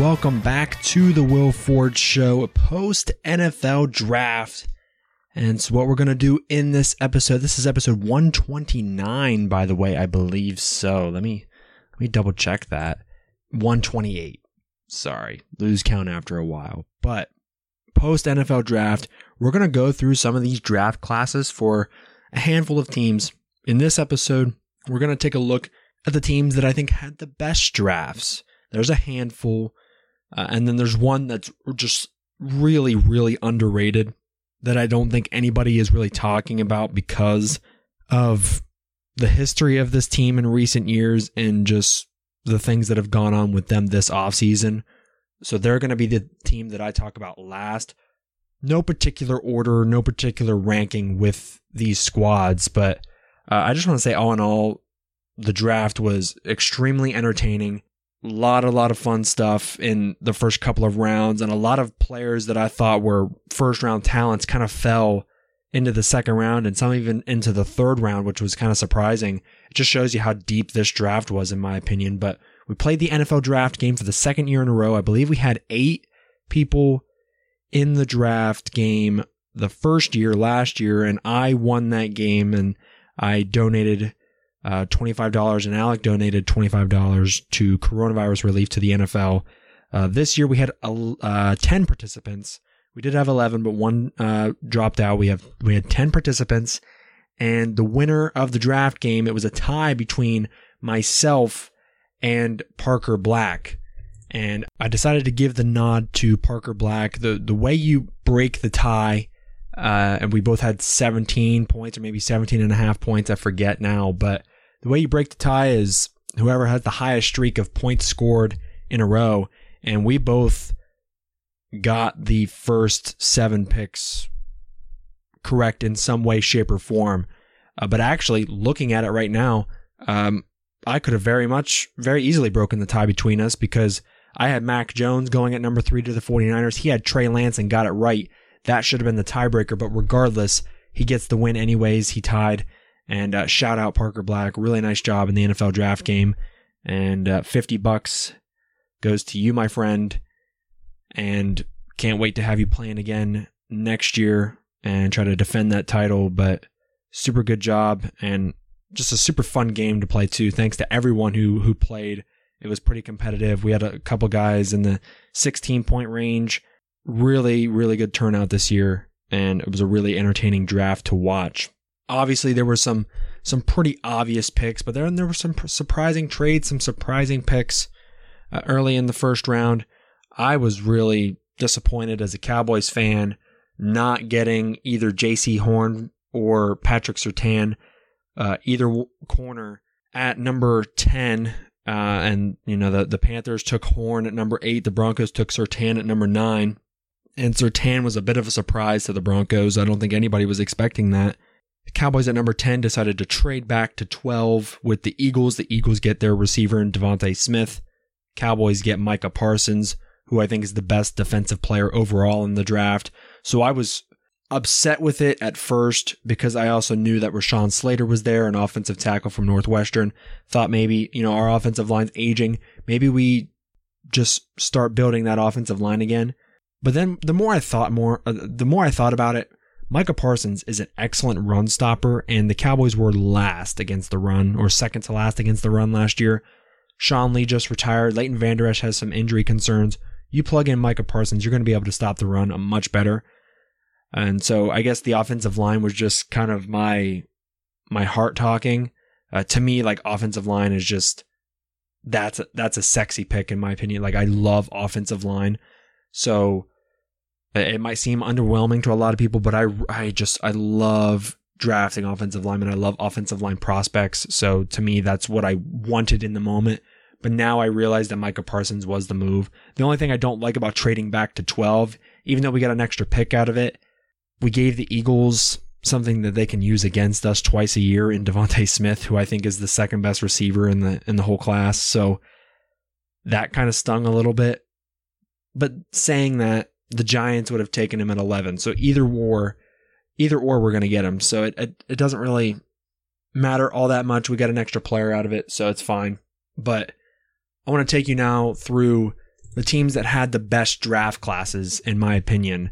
Welcome back to the Will Ford Show post NFL draft. And so, what we're going to do in this episode, this is episode 129, by the way, I believe so. Let me let me double check that. 128. Sorry, lose count after a while. But post NFL draft, we're going to go through some of these draft classes for a handful of teams. In this episode, we're going to take a look at the teams that I think had the best drafts. There's a handful, uh, and then there's one that's just really, really underrated that I don't think anybody is really talking about because of the history of this team in recent years and just the things that have gone on with them this offseason. So they're going to be the team that I talk about last. No particular order, no particular ranking with these squads, but uh, I just want to say, all in all, the draft was extremely entertaining. A lot, a lot of fun stuff in the first couple of rounds, and a lot of players that I thought were first round talents kind of fell into the second round and some even into the third round, which was kind of surprising. It just shows you how deep this draft was, in my opinion. But we played the NFL draft game for the second year in a row. I believe we had eight people in the draft game the first year last year, and I won that game and I donated uh, $25 and Alec donated $25 to coronavirus relief to the NFL. Uh, this year we had uh, 10 participants. We did have 11, but one uh, dropped out. We have we had 10 participants, and the winner of the draft game it was a tie between myself and Parker Black. And I decided to give the nod to Parker Black. The the way you break the tie, uh, and we both had 17 points or maybe 17 and a half points. I forget now, but the way you break the tie is whoever has the highest streak of points scored in a row. And we both got the first seven picks correct in some way, shape, or form. Uh, but actually, looking at it right now, um, I could have very much, very easily broken the tie between us because I had Mac Jones going at number three to the 49ers. He had Trey Lance and got it right. That should have been the tiebreaker, but regardless, he gets the win anyways. He tied. And uh, shout out Parker Black. Really nice job in the NFL draft game. And uh, 50 bucks goes to you, my friend. And can't wait to have you playing again next year and try to defend that title. But super good job and just a super fun game to play too. Thanks to everyone who who played. It was pretty competitive. We had a couple guys in the 16 point range. Really, really good turnout this year, and it was a really entertaining draft to watch. Obviously, there were some some pretty obvious picks, but then there were some surprising trades, some surprising picks uh, early in the first round. I was really disappointed as a Cowboys fan not getting either Jaycee Horn or Patrick Surtain, uh, either corner at number 10 uh, and you know the the Panthers took Horn at number eight. The Broncos took Surtain at number nine, and Surtain was a bit of a surprise to the Broncos. I don't think anybody was expecting that. Cowboys at number ten decided to trade back to twelve with the Eagles. The Eagles get their receiver in DeVonta Smith. Cowboys get Micah Parsons, who I think is the best defensive player overall in the draft. So I was upset with it at first because I also knew that Rashawn Slater was there, an offensive tackle from Northwestern. Thought maybe, you know, our offensive line's aging. Maybe we just start building that offensive line again. But then the more I thought more, uh, the more I thought about it, Micah Parsons is an excellent run stopper, and the Cowboys were last against the run, or second to last against the run last year. Sean Lee just retired. Leighton Vander Esch has some injury concerns. You plug in Micah Parsons, you're going to be able to stop the run much better. And so I guess the offensive line was just kind of my my heart talking. Uh, to me, like offensive line is just that's a, that's a sexy pick in my opinion. Like I love offensive line, so it might seem underwhelming to a lot of people, but I I just I love drafting offensive linemen. I love offensive line prospects. So to me, that's what I wanted in the moment. But now I realize that Micah Parsons was the move. The only thing I don't like about trading back to 12, even though we got an extra pick out of it, we gave the Eagles something that they can use against us twice a year in DeVonta Smith, who I think is the second best receiver in the in the whole class. So that kind of stung a little bit. But saying that, the Giants would have taken him at 11. So either or, either or, we're going to get him. So it, it it doesn't really matter all that much. We got an extra player out of it, so it's fine. But I want to take you now through the teams that had the best draft classes, in my opinion.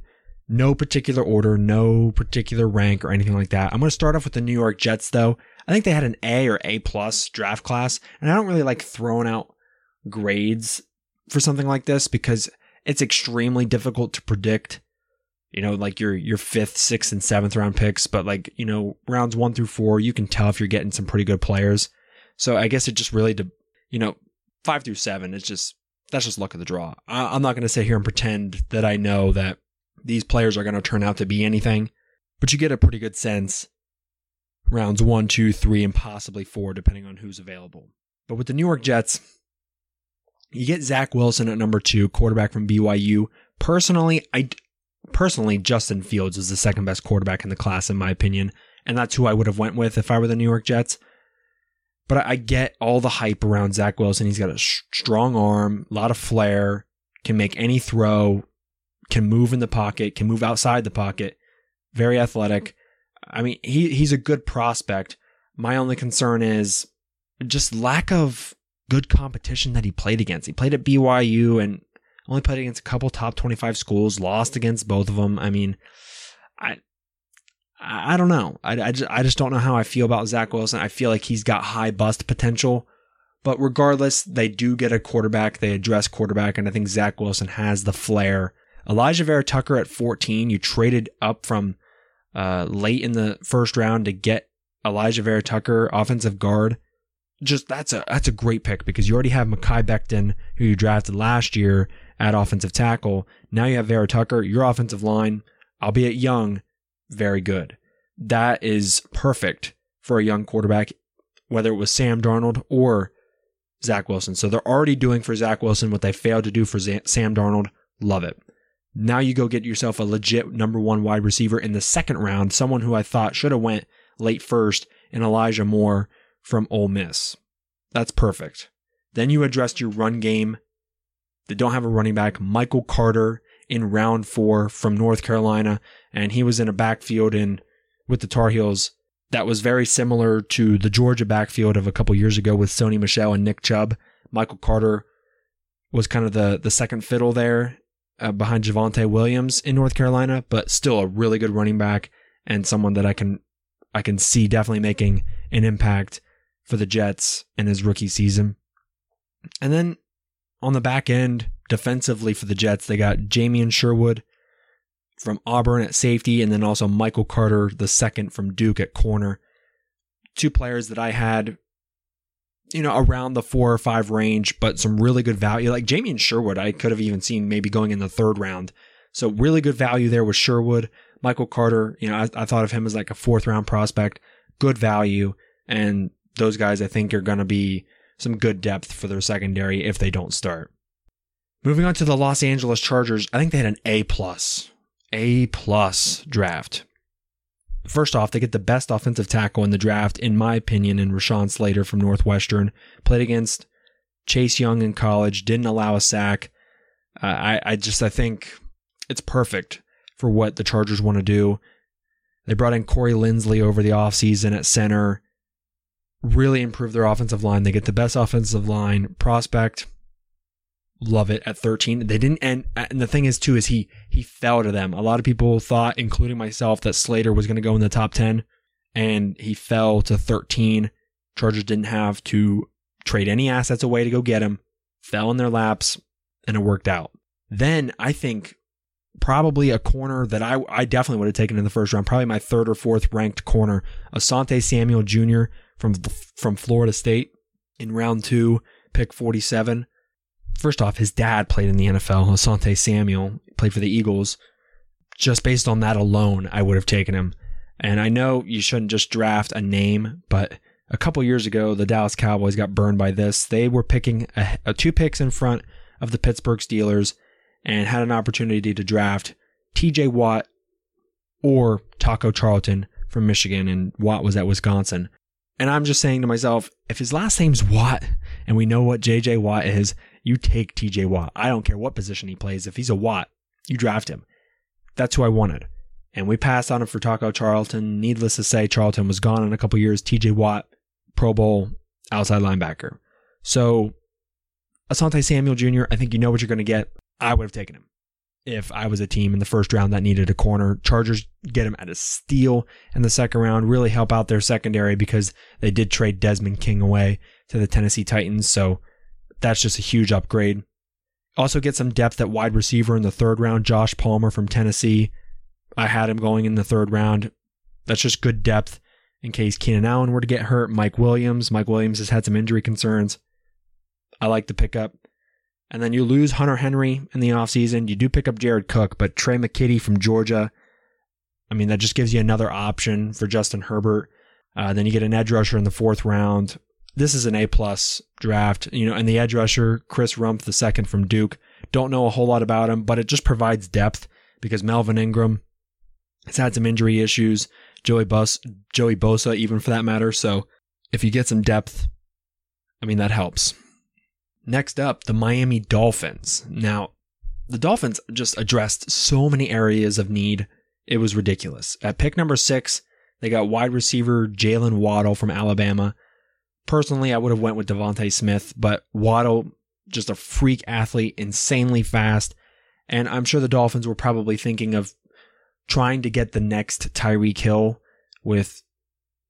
No particular order, no particular rank or anything like that. I'm going to start off with the New York Jets, though. I think they had an A or A plus draft class, and I don't really like throwing out grades for something like this because it's extremely difficult to predict. You know, like your your fifth, sixth, and seventh round picks, but like you know, rounds one through four, you can tell if you're getting some pretty good players. So I guess it just really, de- you know, five through seven, it's just that's just luck of the draw. I, I'm not going to sit here and pretend that I know that these players are going to turn out to be anything, but you get a pretty good sense rounds one, two, three, and possibly four, depending on who's available. But with the New York Jets, you get Zach Wilson at number two, quarterback from BYU. Personally, I personally Justin Fields is the second best quarterback in the class in my opinion, and that's who I would have went with if I were the New York Jets. But I get all the hype around Zach Wilson. He's got a strong arm, a lot of flair, can make any throw, can move in the pocket, can move outside the pocket, very athletic. I mean, he he's a good prospect. My only concern is just lack of good competition that he played against. He played at BYU and only played against a couple top 25 schools, lost against both of them. I mean, I I don't know. I, I, just, I just don't know how I feel about Zach Wilson. I feel like he's got high bust potential. But regardless, they do get a quarterback. They address quarterback, and I think Zach Wilson has the flair. Alijah Vera Tucker at 14, you traded up from uh, late in the first round to get Alijah Vera Tucker, offensive guard just that's a that's a great pick because you already have Mekhi Becton, who you drafted last year at offensive tackle. Now you have Vera Tucker, your offensive line, albeit young, very good. That is perfect for a young quarterback, whether it was Sam Darnold or Zach Wilson. So they're already doing for Zach Wilson what they failed to do for Sam Darnold. Love it. Now you go get yourself a legit number one wide receiver in the second round, someone who I thought should have went late first in Elijah Moore from Ole Miss. That's perfect. Then you addressed your run game. They don't have a running back. Michael Carter in round four from North Carolina, and he was in a backfield in with the Tar Heels that was very similar to the Georgia backfield of a couple years ago with Sony Michel and Nick Chubb. Michael Carter was kind of the the second fiddle there uh, behind Javonte Williams in North Carolina, but still a really good running back and someone that I can I can see definitely making an impact for the Jets in his rookie season. And then on the back end, defensively for the Jets, they got Jamien Sherwood from Auburn at safety, and then also Michael Carter, the second from Duke at corner. Two players that I had, you know, around the four or five range, but some really good value. Like Jamien Sherwood, I could have even seen maybe going in the third round. So really good value there with Sherwood. Michael Carter, you know, I, I thought of him as like a fourth round prospect, good value. And those guys I think are going to be some good depth for their secondary if they don't start. Moving on to the Los Angeles Chargers, I think they had an A plus, A plus draft. First off, they get the best offensive tackle in the draft, in my opinion, in Rashawn Slater from Northwestern. Played against Chase Young in college, didn't allow a sack. Uh, I, I just I think it's perfect for what the Chargers want to do. They brought in Corey Linsley over the offseason at center really improve their offensive line. They get the best offensive line prospect. Love it at 13. They didn't and and the thing is too is he he fell to them. A lot of people thought including myself that Slater was going to go in the top 10 and he fell to 13. Chargers didn't have to trade any assets away to go get him. Fell in their laps and it worked out. Then I think probably a corner that I, I definitely would have taken in the first round, probably my third or fourth ranked corner, Asante Samuel Jr from from Florida State in round two, pick 47. First off, his dad played in the NFL. Asante Samuel played for the Eagles. Just based on that alone, I would have taken him. And I know you shouldn't just draft a name, but a couple years ago, the Dallas Cowboys got burned by this. They were picking a, a two picks in front of the Pittsburgh Steelers and had an opportunity to draft TJ Watt or Taco Charlton from Michigan, and Watt was at Wisconsin. And I'm just saying to myself, if his last name's Watt and we know what JJ Watt is, you take TJ Watt. I don't care what position he plays. If he's a Watt, you draft him. That's who I wanted. And we passed on him for Taco Charlton. Needless to say, Charlton was gone in a couple years. TJ Watt, Pro Bowl outside linebacker. So Asante Samuel Jr., I think you know what you're going to get. I would have taken him if I was a team in the first round that needed a corner. Chargers get him at a steal in the second round, really help out their secondary because they did trade Desmond King away to the Tennessee Titans. So that's just a huge upgrade. Also get some depth at wide receiver in the third round. Josh Palmer from Tennessee. I had him going in the third round. That's just good depth in case Keenan Allen were to get hurt. Mike Williams. Mike Williams has had some injury concerns. I like the pickup. And then you lose Hunter Henry in the offseason. You do pick up Jared Cook, but Tre' McKitty from Georgia. I mean, that just gives you another option for Justin Herbert. Uh, then you get an edge rusher in the fourth round this is an A plus draft. You know, and the edge rusher, Chris Rumph, the second from Duke. Don't know a whole lot about him, but it just provides depth because Melvin Ingram has had some injury issues. Joey Bus, Joey Bosa, even for that matter. So if you get some depth, I mean that helps. Next up, the Miami Dolphins. Now, the Dolphins just addressed so many areas of need. It was ridiculous. At pick number six, they got wide receiver Jaylen Waddle from Alabama. Personally, I would have went with DeVonta Smith, but Waddle, just a freak athlete, insanely fast. And I'm sure the Dolphins were probably thinking of trying to get the next Tyreek Hill with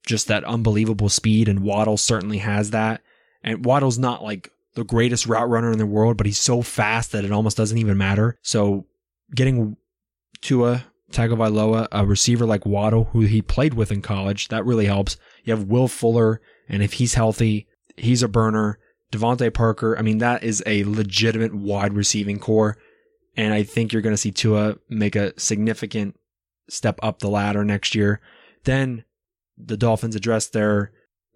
just that unbelievable speed, and Waddle certainly has that. And Waddle's not like the greatest route runner in the world, but he's so fast that it almost doesn't even matter. So getting Tua Tagovailoa, a receiver like Waddle, who he played with in college, that really helps. You have Will Fuller and if he's healthy, he's a burner. DeVante Parker, I mean, that is a legitimate wide receiving corps. And I think you're going to see Tua make a significant step up the ladder next year. Then the Dolphins address their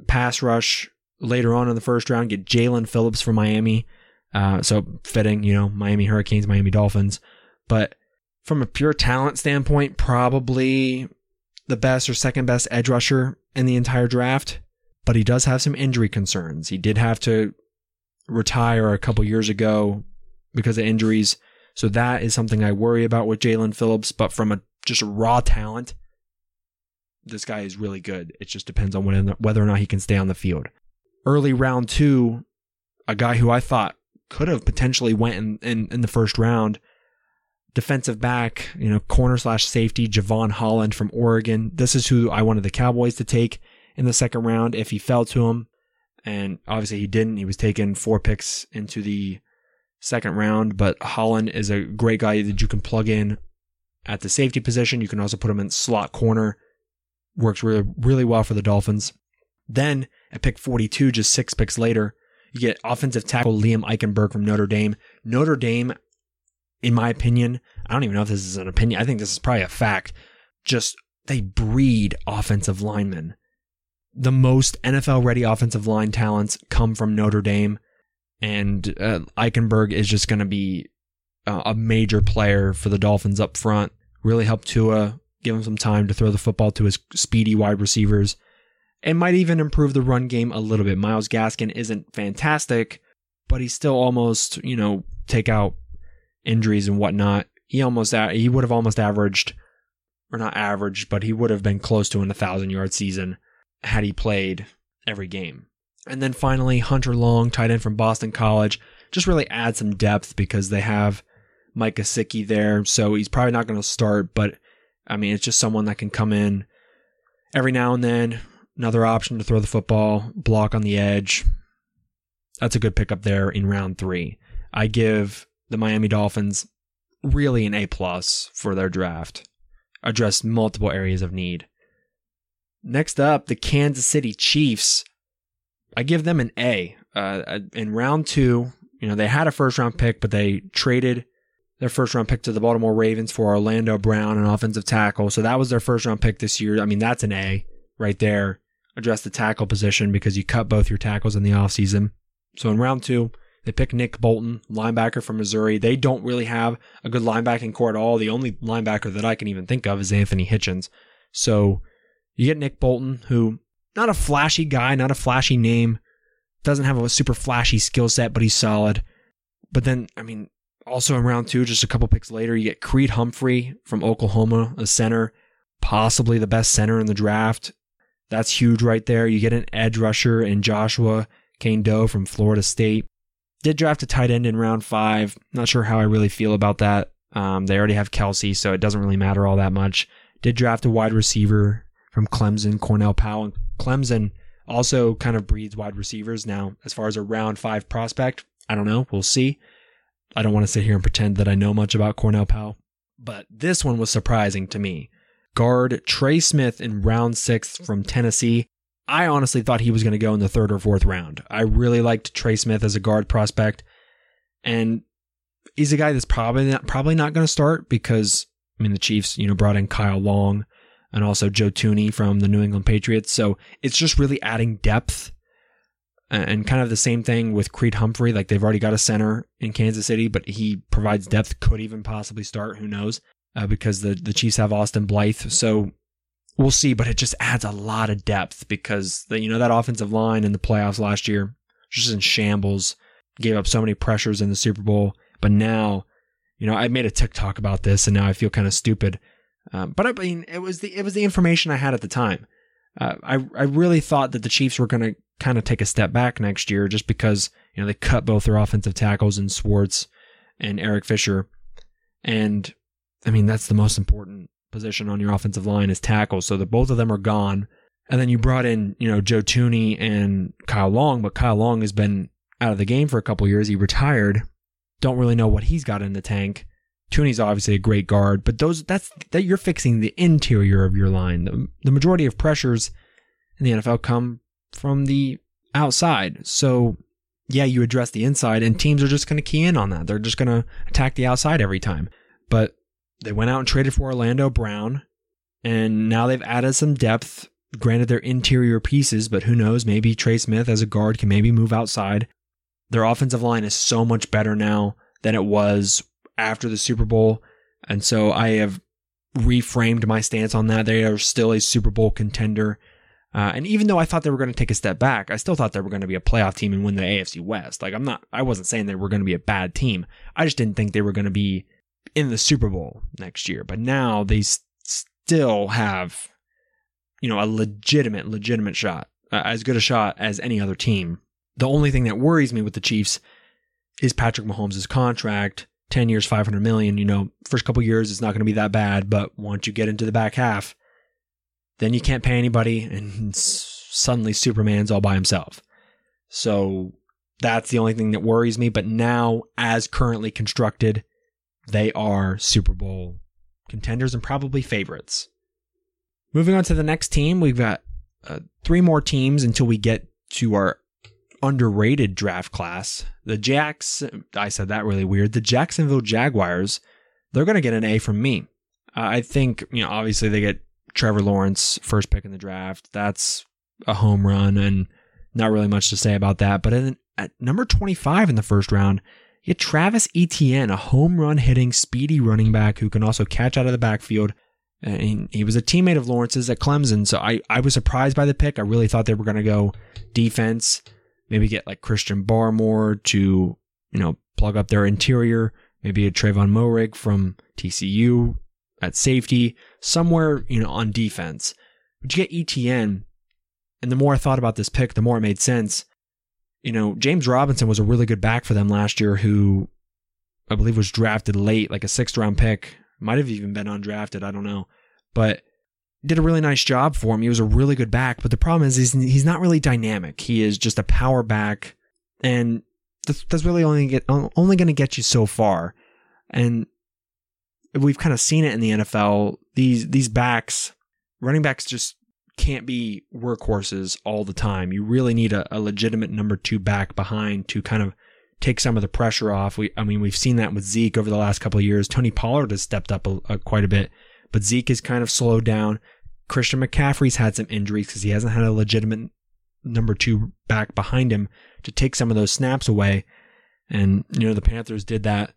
pass rush later on in the first round, get Jaelan Phillips from Miami. Uh, so fitting, you know, Miami Hurricanes, Miami Dolphins. But from a pure talent standpoint, probably the best or second best edge rusher in the entire draft but he does have some injury concerns. He did have to retire a couple years ago because of injuries. So that is something I worry about with Jaelan Phillips. But from a just raw talent, this guy is really good. It just depends on whether or not he can stay on the field. Early round two, a guy who I thought could have potentially went in, in, in the first round, defensive back, you know, corner slash safety, Jevon Holland from Oregon. This is who I wanted the Cowboys to take in the second round if he fell to him. And obviously he didn't. He was taken four picks into the second round. But Holland is a great guy that you can plug in at the safety position. You can also put him in slot corner. Works really, really well for the Dolphins. Then at pick 42, just six picks later, you get offensive tackle Liam Eichenberg from Notre Dame. Notre Dame, in my opinion, I don't even know if this is an opinion. I think this is probably a fact. Just they breed offensive linemen the most NFL ready offensive line talents come from Notre Dame. And uh, Eichenberg is just going to be uh, a major player for the Dolphins up front. Really help Tua, give him some time to throw the football to his speedy wide receivers, and might even improve the run game a little bit. Myles Gaskin isn't fantastic, but he's still almost, you know, take out injuries and whatnot. He almost he would have almost averaged, or not averaged, but he would have been close to an 1,000 yard season had he played every game. And then finally, Hunter Long, tight end from Boston College, just really add some depth because they have Mike Gesicki there. So he's probably not going to start, but I mean, it's just someone that can come in every now and then. Another option to throw the football, block on the edge. That's a good pickup there in round three. I give the Miami Dolphins really an A plus for their draft. Address multiple areas of need. Next up, the Kansas City Chiefs. I give them an A. Uh, in round two, you know, they had a first round pick, but they traded their first round pick to the Baltimore Ravens for Orlando Brown, an offensive tackle. So that was their first round pick this year. I mean, that's an A right there. Address the tackle position because you cut both your tackles in the offseason. So in round two, they pick Nick Bolton, linebacker from Missouri. They don't really have a good linebacking corps at all. The only linebacker that I can even think of is Anthony Hitchens. So you get Nick Bolton, who not a flashy guy, not a flashy name, doesn't have a super flashy skill set, but he's solid. But then, I mean, also in round two, just a couple picks later, you get Creed Humphrey from Oklahoma, a center, possibly the best center in the draft. That's huge right there. You get an edge rusher in Joshua Kaindoh from Florida State. Did draft a tight end in round five. Not sure how I really feel about that. Um, they already have Kelce, so it doesn't really matter all that much. Did draft a wide receiver from Clemson, Cornell Powell. And Clemson also kind of breeds wide receivers. Now, as far as a round five prospect, I don't know. We'll see. I don't want to sit here and pretend that I know much about Cornell Powell, but this one was surprising to me. Guard Trey Smith in round six from Tennessee. I honestly thought he was going to go in the third or fourth round. I really liked Trey Smith as a guard prospect, and he's a guy that's probably not, probably not going to start because I mean the Chiefs, you know, brought in Kyle Long and also Joe Thuney from the New England Patriots, so it's just really adding depth and kind of the same thing with Creed Humphrey. Like they've already got a center in Kansas City, but he provides depth. Could even possibly start. Who knows? Uh, because the the Chiefs have Austin Blythe, so we'll see. But it just adds a lot of depth because the, you know that offensive line in the playoffs last year just in shambles. Gave up so many pressures in the Super Bowl, but now, you know, I made a TikTok about this, and now I feel kind of stupid. Um, but I mean, it was the it was the information I had at the time. Uh, I I really thought that the Chiefs were going to kind of take a step back next year just because, you know, they cut both their offensive tackles and Schwartz and Eric Fisher. And I mean, that's the most important position on your offensive line is tackles. So the both of them are gone. And then you brought in, you know, Joe Thuney and Kyle Long, but Kyle Long has been out of the game for a couple years. He retired. Don't really know what he's got in the tank. Thuney's obviously a great guard, but those that's that you're fixing the interior of your line. The, the majority of pressures in the NFL come from the outside. So, yeah, you address the inside, and teams are just going to key in on that. They're just going to attack the outside every time. But they went out and traded for Orlando Brown, and now they've added some depth. Granted, they're interior pieces, but who knows? Maybe Trey Smith as a guard can maybe move outside. Their offensive line is so much better now than it was after the Super Bowl. And so I have reframed my stance on that. They are still a Super Bowl contender. Uh, and even though I thought they were going to take a step back, I still thought they were going to be a playoff team and win the AFC West. Like I'm not, I wasn't saying they were going to be a bad team. I just didn't think they were going to be in the Super Bowl next year. But now they s- still have, you know, a legitimate, legitimate shot, uh, as good a shot as any other team. The only thing that worries me with the Chiefs is Patrick Mahomes' contract. 10 years, 500 million, you know, first couple years, it's not going to be that bad. But once you get into the back half, then you can't pay anybody, and suddenly Superman's all by himself. So that's the only thing that worries me. But now, as currently constructed, they are Super Bowl contenders and probably favorites. Moving on to the next team, we've got uh, three more teams until we get to our underrated draft class. The Jacks, I said that really weird. The Jacksonville Jaguars, they're going to get an A from me. Uh, I think, you know, obviously they get Trevor Lawrence, first pick in the draft. That's a home run, and not really much to say about that. But then at number 25 in the first round, you get Travis Etienne, a home run hitting, speedy running back who can also catch out of the backfield. And he was a teammate of Lawrence's at Clemson, so I, I was surprised by the pick. I really thought they were going to go defense, maybe get like Christian Barmore to, you know, plug up their interior, maybe a Trevon Moehrig from TCU at safety, somewhere, you know, on defense. But you get Etienne, and the more I thought about this pick, the more it made sense. You know, James Robinson was a really good back for them last year who I believe was drafted late, like a sixth round pick. Might have even been undrafted, I don't know. But did a really nice job for him. He was a really good back, but the problem is he's, he's not really dynamic. He is just a power back, and that's, that's really only get only going to get you so far. And we've kind of seen it in the NFL. These these backs, running backs, just can't be workhorses all the time. You really need a, a legitimate number two back behind to kind of take some of the pressure off. We, I mean, we've seen that with Zeke over the last couple of years. Tony Pollard has stepped up a, a, quite a bit, but Zeke has kind of slowed down. Christian McCaffrey's had some injuries because he hasn't had a legitimate number two back behind him to take some of those snaps away. And, you know, the Panthers did that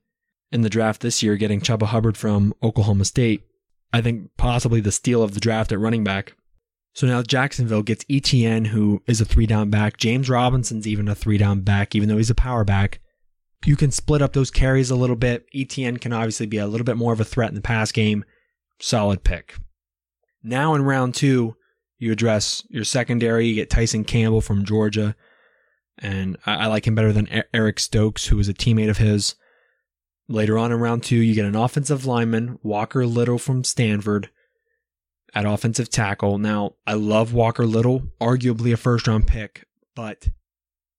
in the draft this year, getting Chuba Hubbard from Oklahoma State. I think possibly the steal of the draft at running back. So now Jacksonville gets Etienne, who is a three down back. James Robinson's even a three down back, even though he's a power back. You can split up those carries a little bit. Etienne can obviously be a little bit more of a threat in the pass game. Solid pick. Now in round two, you address your secondary. You get Tyson Campbell from Georgia. and I, I like him better than Eric Stokes, who was a teammate of his. Later on in round two, you get an offensive lineman, Walker Little from Stanford, at offensive tackle. Now, I love Walker Little, arguably a first round pick, but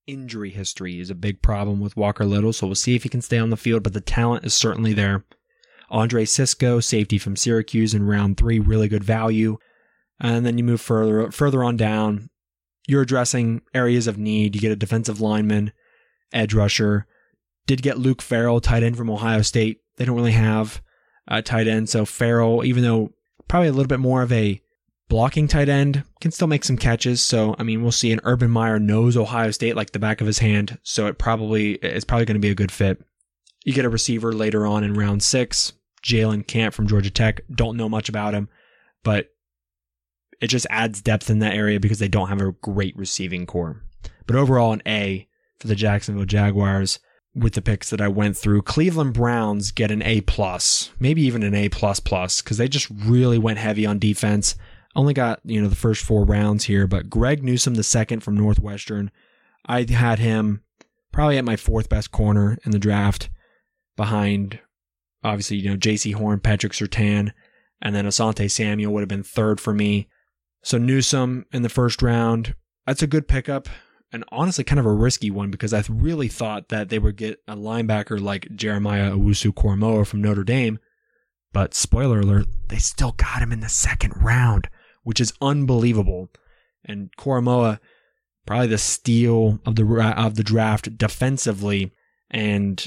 injury history is a big problem with Walker Little. So we'll see if he can stay on the field, but the talent is certainly there. Andre Cisco, safety from Syracuse in round three, really good value. And then you move further further on down. You're addressing areas of need. You get a defensive lineman, edge rusher. Did get Luke Farrell, tight end from Ohio State. They don't really have a tight end, so Farrell, even though probably a little bit more of a blocking tight end, can still make some catches. So I mean, we'll see. And Urban Meyer knows Ohio State like the back of his hand, so it probably it's probably going to be a good fit. You get a receiver later on in round six, Jalen Camp from Georgia Tech. Don't know much about him, but it just adds depth in that area because they don't have a great receiving corps. But overall, an A for the Jacksonville Jaguars with the picks that I went through. Cleveland Browns get an A plus, maybe even an A plus plus, because they just really went heavy on defense. Only got you know the first four rounds here, but Greg Newsome the second from Northwestern, I had him probably at my fourth best corner in the draft, behind obviously you know Jaycee Horn, Patrick Surtain, and then Asante Samuel would have been third for me. So Newsome in the first round, that's a good pickup and honestly kind of a risky one because I really thought that they would get a linebacker like Jeremiah Owusu-Koramoah from Notre Dame. But spoiler alert, they still got him in the second round, which is unbelievable. And Koramoah, probably the steal of the of the draft defensively, and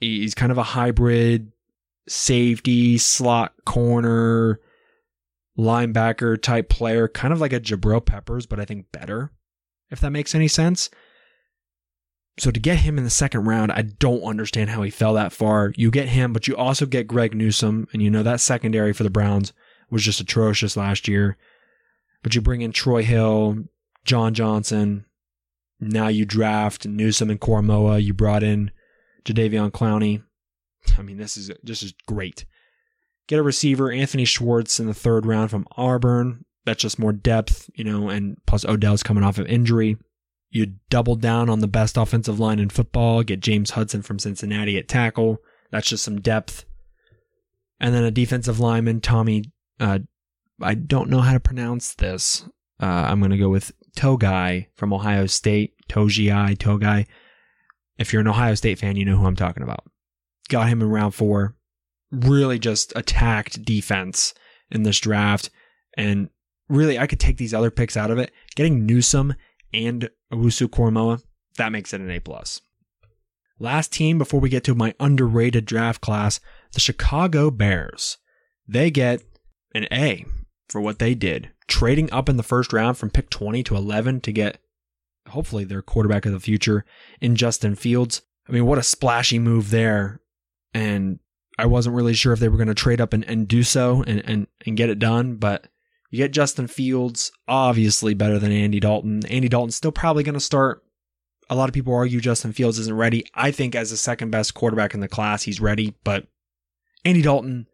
he's kind of a hybrid safety slot corner linebacker type player, kind of like a Jabril Peppers, but I think better, if that makes any sense. So to get him in the second round, I don't understand how he fell that far. You get him, but you also get Greg Newsome, and you know that secondary for the Browns was just atrocious last year. But you bring in Troy Hill, John Johnson. Now you draft Newsome and Koramoah. You brought in Jadeveon Clowney. I mean, this is this is great. Get a receiver, Anthony Schwartz in the third round from Auburn. That's just more depth, you know, and plus Odell's coming off of injury. You double down on the best offensive line in football, get James Hudson from Cincinnati at tackle. That's just some depth. And then a defensive lineman, Tommy, uh, I don't know how to pronounce this. Uh, I'm going to go with Togai from Ohio State. Togiai, Togai. If you're an Ohio State fan, you know who I'm talking about. Got him in round four really just attacked defense in this draft. And really, I could take these other picks out of it. Getting Newsome and Owusu-Koramoah, that makes it an A plus. Last team before we get to my underrated draft class, the Chicago Bears. They get an A for what they did, trading up in the first round from pick 20 to 11 to get hopefully their quarterback of the future in Justin Fields. I mean, what a splashy move there. And I wasn't really sure if they were going to trade up and, and do so and, and, and get it done, but you get Justin Fields, obviously better than Andy Dalton. Andy Dalton's still probably going to start. A lot of people argue Justin Fields isn't ready. I think as the second best quarterback in the class, he's ready, but Andy Dalton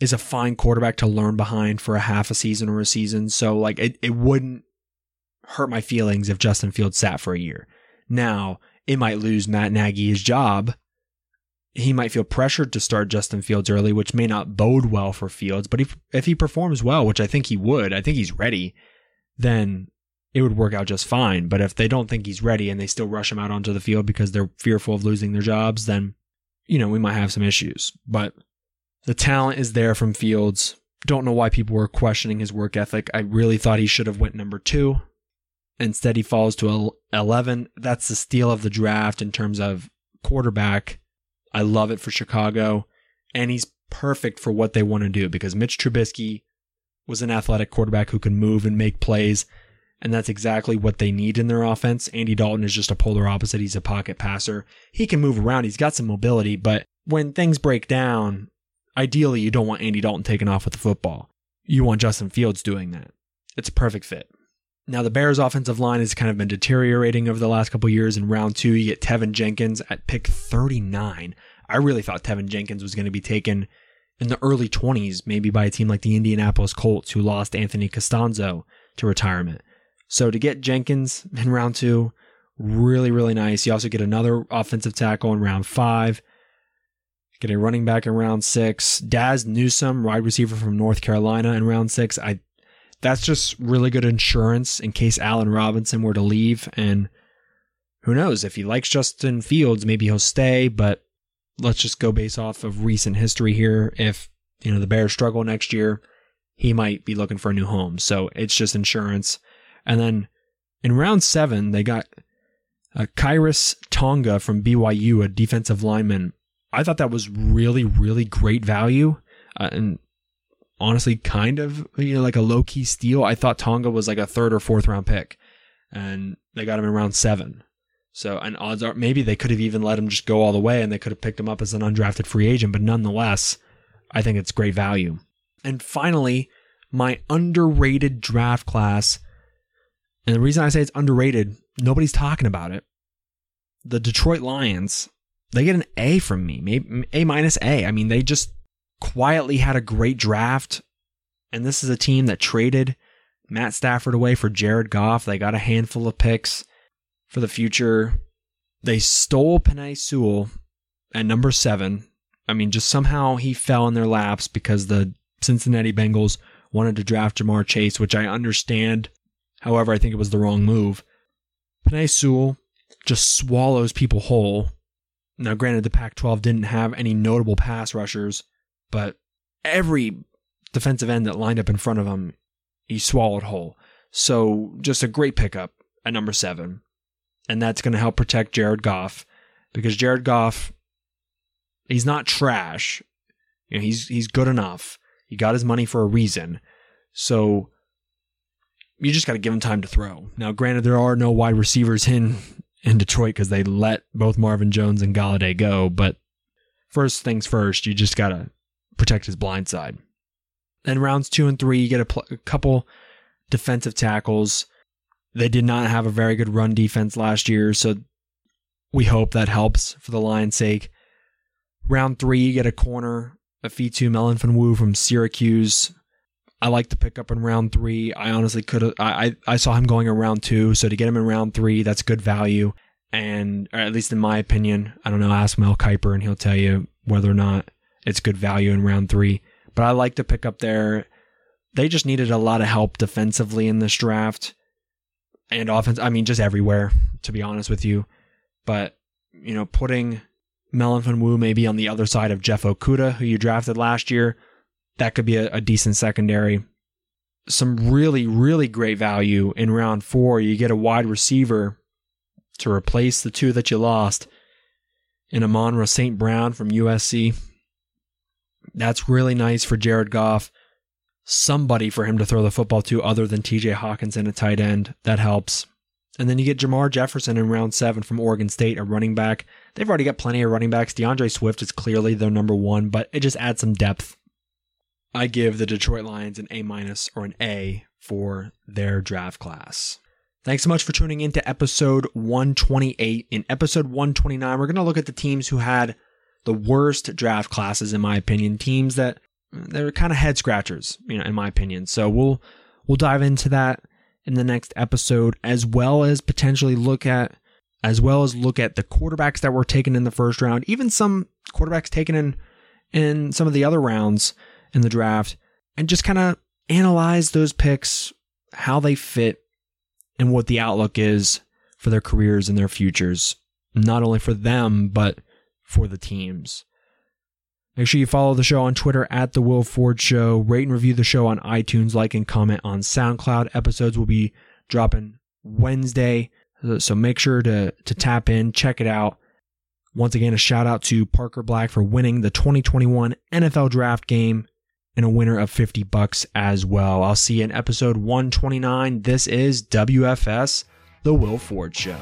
is a fine quarterback to learn behind for a half a season or a season. So like it, it wouldn't hurt my feelings if Justin Fields sat for a year. Now, it might lose Matt Nagy his job he might feel pressured to start Justin Fields early, which may not bode well for Fields. But if if he performs well, which I think he would, I think he's ready, then it would work out just fine. But if they don't think he's ready and they still rush him out onto the field because they're fearful of losing their jobs, then you know we might have some issues. But the talent is there from Fields. Don't know why people were questioning his work ethic. I really thought he should have went number two. Instead, he falls to 11. That's the steal of the draft in terms of quarterback I love it for Chicago. And he's perfect for what they want to do because Mitch Trubisky was an athletic quarterback who can move and make plays. And that's exactly what they need in their offense. Andy Dalton is just a polar opposite. He's a pocket passer. He can move around. He's got some mobility, but when things break down, ideally you don't want Andy Dalton taking off with the football. You want Justin Fields doing that. It's a perfect fit. Now the Bears offensive line has kind of been deteriorating over the last couple years. In round two, you get Teven Jenkins at pick 39. I really thought Teven Jenkins was going to be taken in the early 20s, maybe by a team like the Indianapolis Colts, who lost Anthony Castonzo to retirement. So to get Jenkins in round two Really, really nice. You also get another offensive tackle in round five. Get a running back in round six. Dazz Newsome, wide receiver from North Carolina in round six. I that's just really good insurance in case Allen Robinson were to leave. And who knows if he likes Justin Fields, maybe he'll stay. But let's just go based off of recent history here. If you know the Bears struggle next year, he might be looking for a new home. So it's just insurance. And then in round seven, they got uh, Tonga from BYU, a defensive lineman. I thought that was really, really great value. Uh, and honestly, kind of, you know, like a low key steal. I thought Tonga was like a third or fourth round pick. And they got him in round seven. So, and odds are maybe they could have even let him just go all the way and they could have picked him up as an undrafted free agent. But nonetheless, I think it's great value. And finally, my underrated draft class. And the reason I say it's underrated, nobody's talking about it. The Detroit Lions, they get an A from me, maybe A minus A. I mean, they just quietly had a great draft. And this is a team that traded Matt Stafford away for Jared Goff. They got a handful of picks for the future. They stole Penei Sewell at number seven. I mean, just somehow he fell in their laps because the Cincinnati Bengals wanted to draft Ja'Marr Chase, which I understand. However, I think it was the wrong move. Penei Sewell just swallows people whole. Now, granted, the Pac 12 didn't have any notable pass rushers, but every defensive end that lined up in front of him, he swallowed whole. So, just a great pickup at number seven. And that's going to help protect Jared Goff because Jared Goff, he's not trash. You know, he's he's good enough. He got his money for a reason. So you just got to give him time to throw. Now, granted, there are no wide receivers in in Detroit because they let both Marvin Jones and Golladay go. But first things first, you just got to protect his blind side. Then rounds two and three, you get a, pl- a couple defensive tackles. They did not have a very good run defense last year, so we hope that helps for the Lions' sake. Round three, you get a corner, a Ifeatu Melifonwu from Syracuse. I like the pickup in round three. I honestly could. I, I saw him going in round two, so to get him in round three, that's good value. And at least in my opinion, I don't know. Ask Mel Kiper, and he'll tell you whether or not it's good value in round three. But I like to pick up there. They just needed a lot of help defensively in this draft and offense. I mean, just everywhere, to be honest with you. But, you know, putting Melifonwu maybe on the other side of Jeff Okudah, who you drafted last year, that could be a, a decent secondary. Some really, really great value in round four. You get a wide receiver to replace the two that you lost in Amon-Ra St. Brown from USC. That's really nice for Jared Goff. Somebody for him to throw the football to other than TJ Hockenson, a tight end. That helps. And then you get Jamar Jefferson in round seven from Oregon State, a running back. They've already got plenty of running backs. D'Andre Swift is clearly their number one, but it just adds some depth. I give the Detroit Lions an A minus or an A for their draft class. Thanks so much for tuning in to episode 128. In episode 129, we're going to look at the teams who had the worst draft classes, in my opinion. Teams that they're kind of head scratchers, you know, in my opinion. So we'll we'll dive into that in the next episode, as well as potentially look at as well as look at the quarterbacks that were taken in the first round, even some quarterbacks taken in in some of the other rounds in the draft, and just kind of analyze those picks, how they fit, and what the outlook is for their careers and their futures, not only for them, but for the teams. Make sure you follow the show on Twitter at The Will Ford Show. Rate and review the show on iTunes, like and comment on SoundCloud. Episodes will be dropping Wednesday. So make sure to, to tap in, check it out. Once again, a shout out to Parker Black for winning the 2021 NFL draft game and a winner of 50 bucks as well. I'll see you in episode 129. This is WFS, The Will Ford Show.